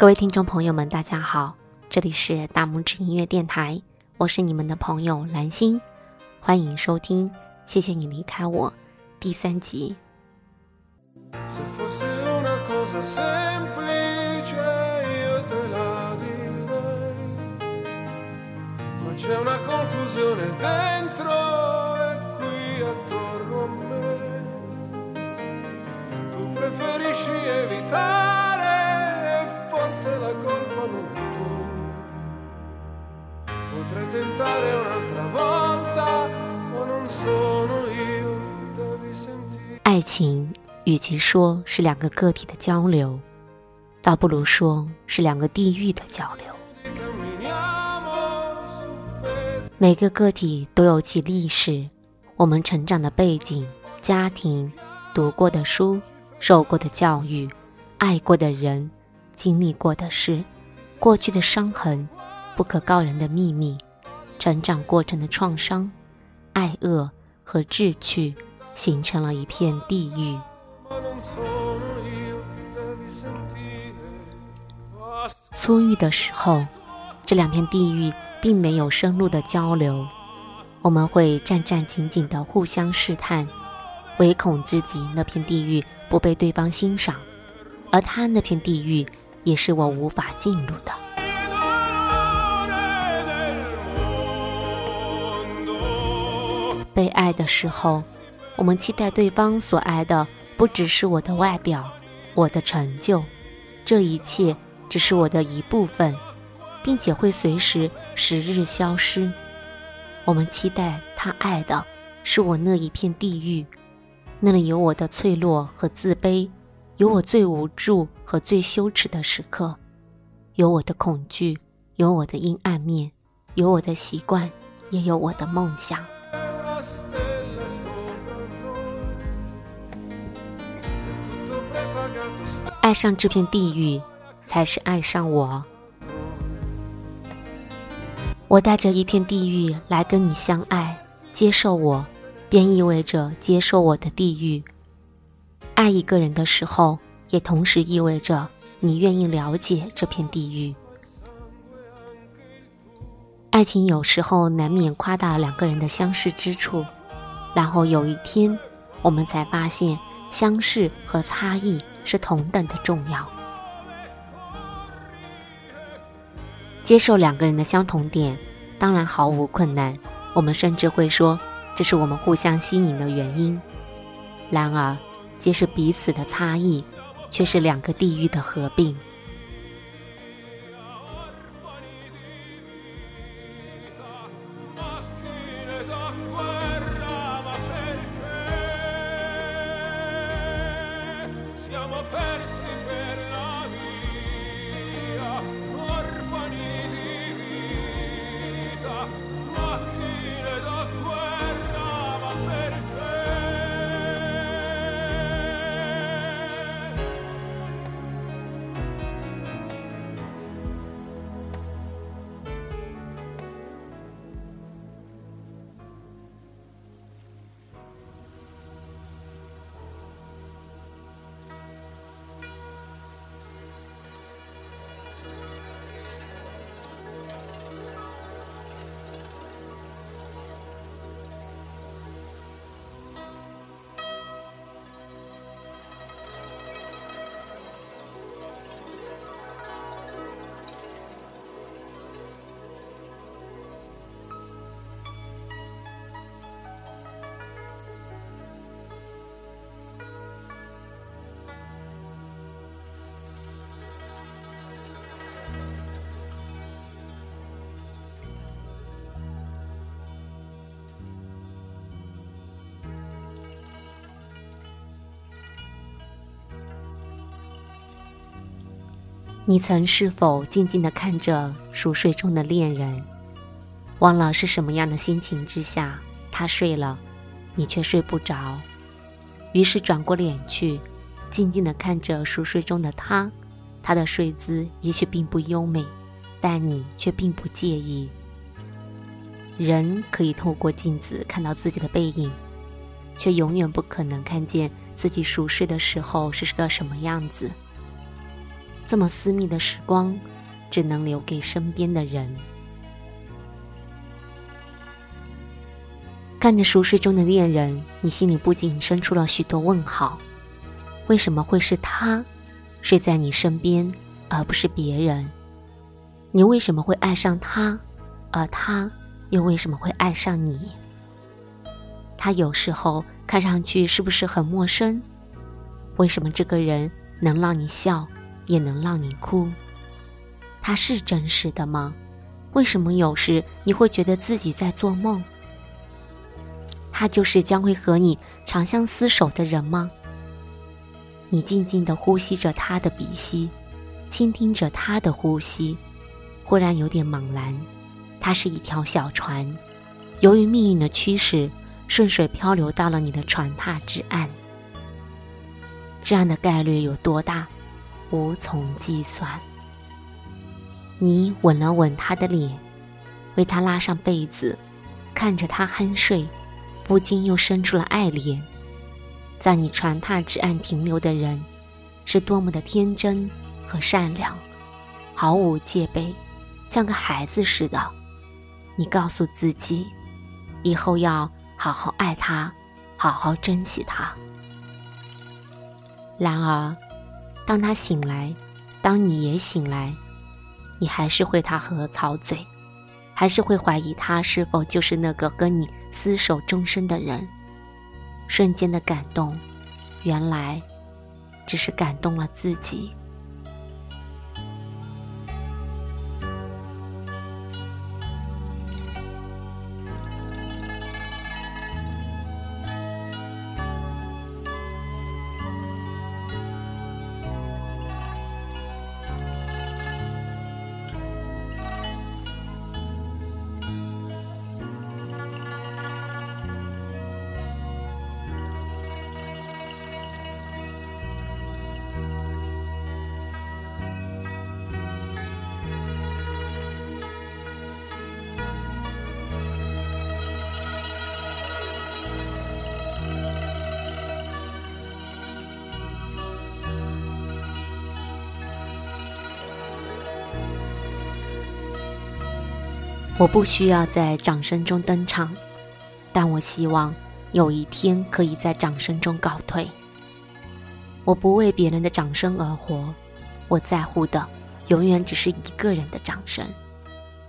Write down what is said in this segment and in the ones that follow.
各位听众朋友们，大家好，这里是大拇指音乐电台，我是你们的朋友蓝心，欢迎收听。谢谢你离开我，第三集。爱情与其说是两个个体的交流，倒不如说是两个地域的交流。每个个体都有其历史，我们成长的背景、家庭、读过的书、受过的教育、爱过的人、经历过的事、过去的伤痕、不可告人的秘密、成长过程的创伤、爱恶和志趣，形成了一片地狱。初遇的时候，这两片地狱。并没有深入的交流，我们会战战兢兢地互相试探，唯恐自己那片地狱不被对方欣赏，而他那片地狱也是我无法进入的。被爱的时候，我们期待对方所爱的不只是我的外表、我的成就，这一切只是我的一部分。并且会随时时日消失。我们期待他爱的是我那一片地狱，那里有我的脆弱和自卑，有我最无助和最羞耻的时刻，有我的恐惧，有我的阴暗面，有我的习惯，也有我的梦想。爱上这片地狱，才是爱上我。我带着一片地狱来跟你相爱，接受我，便意味着接受我的地狱。爱一个人的时候，也同时意味着你愿意了解这片地狱。爱情有时候难免夸大两个人的相似之处，然后有一天，我们才发现相似和差异是同等的重要。接受两个人的相同点，当然毫无困难。我们甚至会说，这是我们互相吸引的原因。然而，皆是彼此的差异，却是两个地域的合并。你曾是否静静地看着熟睡中的恋人，忘了是什么样的心情之下他睡了，你却睡不着，于是转过脸去，静静地看着熟睡中的他，他的睡姿也许并不优美，但你却并不介意。人可以透过镜子看到自己的背影，却永远不可能看见自己熟睡的时候是个什么样子。这么私密的时光，只能留给身边的人。看着熟睡中的恋人，你心里不禁生出了许多问号：为什么会是他睡在你身边，而不是别人？你为什么会爱上他，而他又为什么会爱上你？他有时候看上去是不是很陌生？为什么这个人能让你笑，也能让你哭？他是真实的吗？为什么有时你会觉得自己在做梦？他就是将会和你长相厮守的人吗？你静静地呼吸着他的鼻息，倾听着他的呼吸，忽然有点茫然。他是一条小船，由于命运的驱使，顺水漂流到了你的船榻之岸。这样的概率有多大？无从计算。你吻了吻他的脸，为他拉上被子，看着他酣睡。不禁又生出了爱怜，在你船榻之岸停留的人，是多么的天真和善良，毫无戒备，像个孩子似的。你告诉自己，以后要好好爱他，好好珍惜他。然而，当他醒来，当你也醒来，你还是会他和草嘴，还是会怀疑他是否就是那个跟你。厮守终身的人，瞬间的感动，原来只是感动了自己。我不需要在掌声中登场，但我希望有一天可以在掌声中告退。我不为别人的掌声而活，我在乎的永远只是一个人的掌声。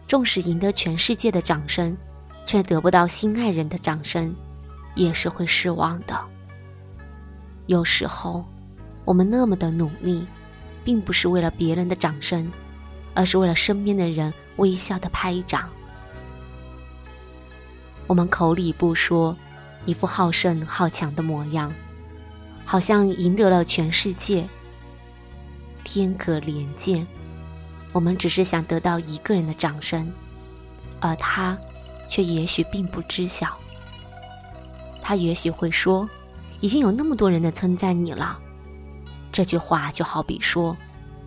纵使赢得全世界的掌声，却得不到心爱人的掌声，也是会失望的。有时候，我们那么的努力，并不是为了别人的掌声，而是为了身边的人微笑的拍掌。我们口里不说，一副好胜好强的模样，好像赢得了全世界。天可怜见，我们只是想得到一个人的掌声，而他却也许并不知晓。他也许会说：“已经有那么多人的称赞你了。”这句话就好比说：“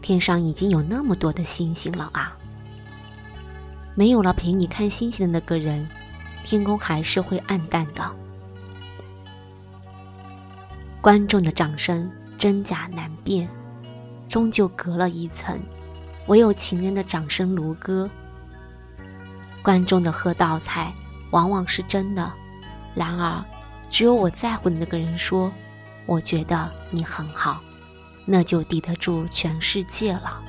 天上已经有那么多的星星了啊！”没有了陪你看星星的那个人。天空还是会暗淡的，观众的掌声真假难辨，终究隔了一层。唯有情人的掌声如歌。观众的喝倒彩往往是真的，然而，只有我在乎的那个人说：“我觉得你很好”，那就抵得住全世界了。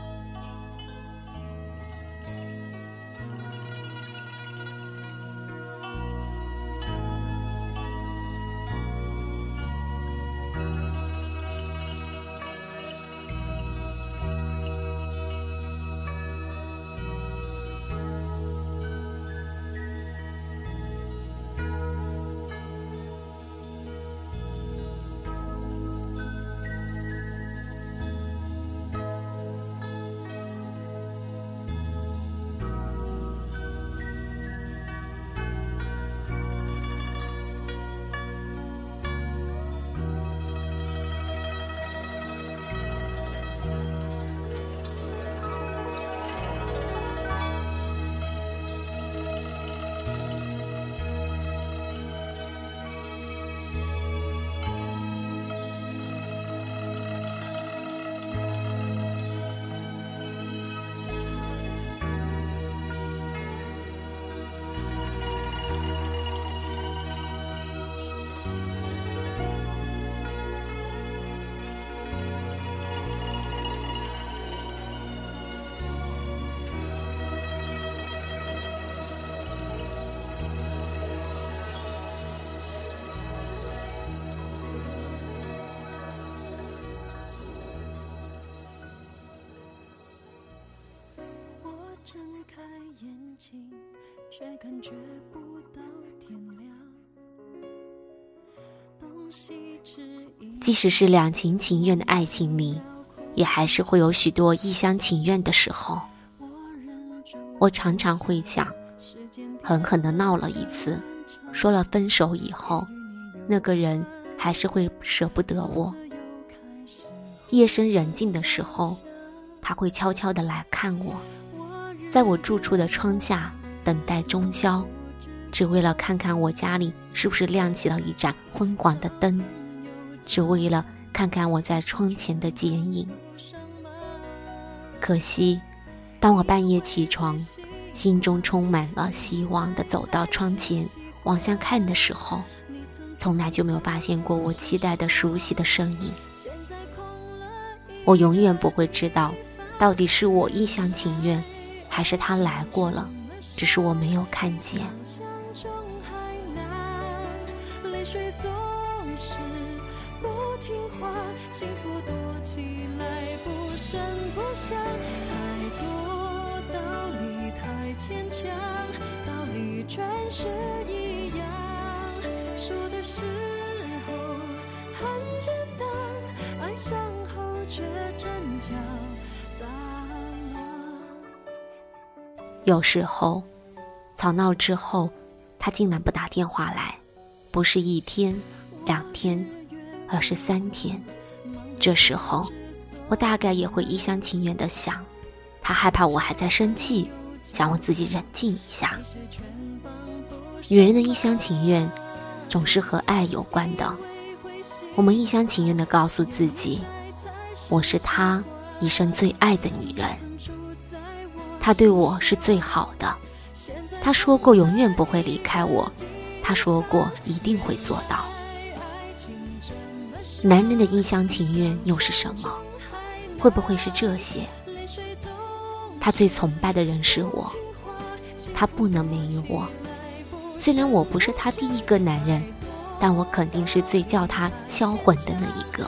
睁开眼睛却感觉不到天亮即使是两情情愿的爱情里，也还是会有许多一厢情愿的时候。我常常会想，狠狠地闹了一次，说了分手以后，那个人还是会舍不得我。夜深人静的时候，他会悄悄地来看我，在我住处的窗下等待中宵，只为了看看我家里是不是亮起了一盏昏黄的灯，只为了看看我在窗前的剪影。可惜。当我半夜起床，心中充满了希望的走到窗前往下看的时候，从来就没有发现过我期待的熟悉的身影。我永远不会知道，到底是我一厢情愿，还是他来过了，只是我没有看见。幸福躲起来，不不声太多。坚强，道理全是一样。说的时候很简单，爱上后却真叫有时候吵闹之后，他竟然不打电话来，不是一天两天，而是三天。这时候，我大概也会一厢情愿的想，他害怕我还在生气。想我自己冷静一下。女人的一厢情愿，总是和爱有关的。我们一厢情愿地告诉自己，我是他一生最爱的女人，他对我是最好的。他说过永远不会离开我，他说过一定会做到。男人的一厢情愿又是什么？会不会是这些？他最崇拜的人是我，他不能没有我。虽然我不是他第一个男人，但我肯定是最叫他销魂的那一个。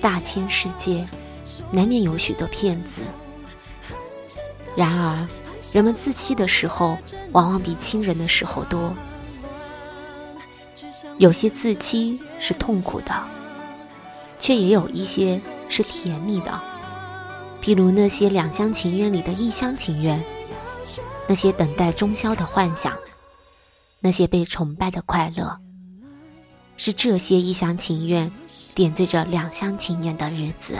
大千世界，难免有许多骗子。然而，人们自欺的时候，往往比亲人的时候多。有些自欺是痛苦的，却也有一些是甜蜜的。譬如那些两厢情愿里的一厢情愿，那些等待终宵的幻想，那些被崇拜的快乐，是这些一厢情愿点缀着两厢情愿的日子。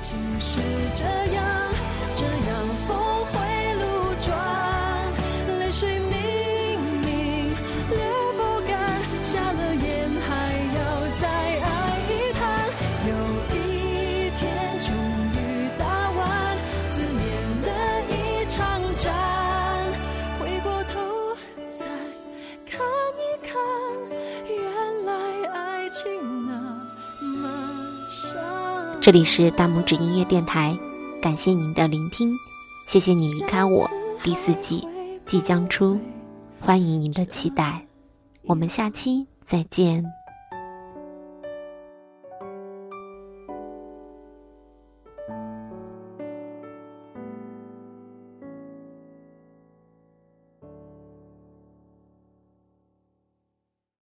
竟是这样，这样。这里是大拇指音乐电台，感谢您的聆听，谢谢你离开我。第四季即将出，欢迎您的期待，我们下期再见。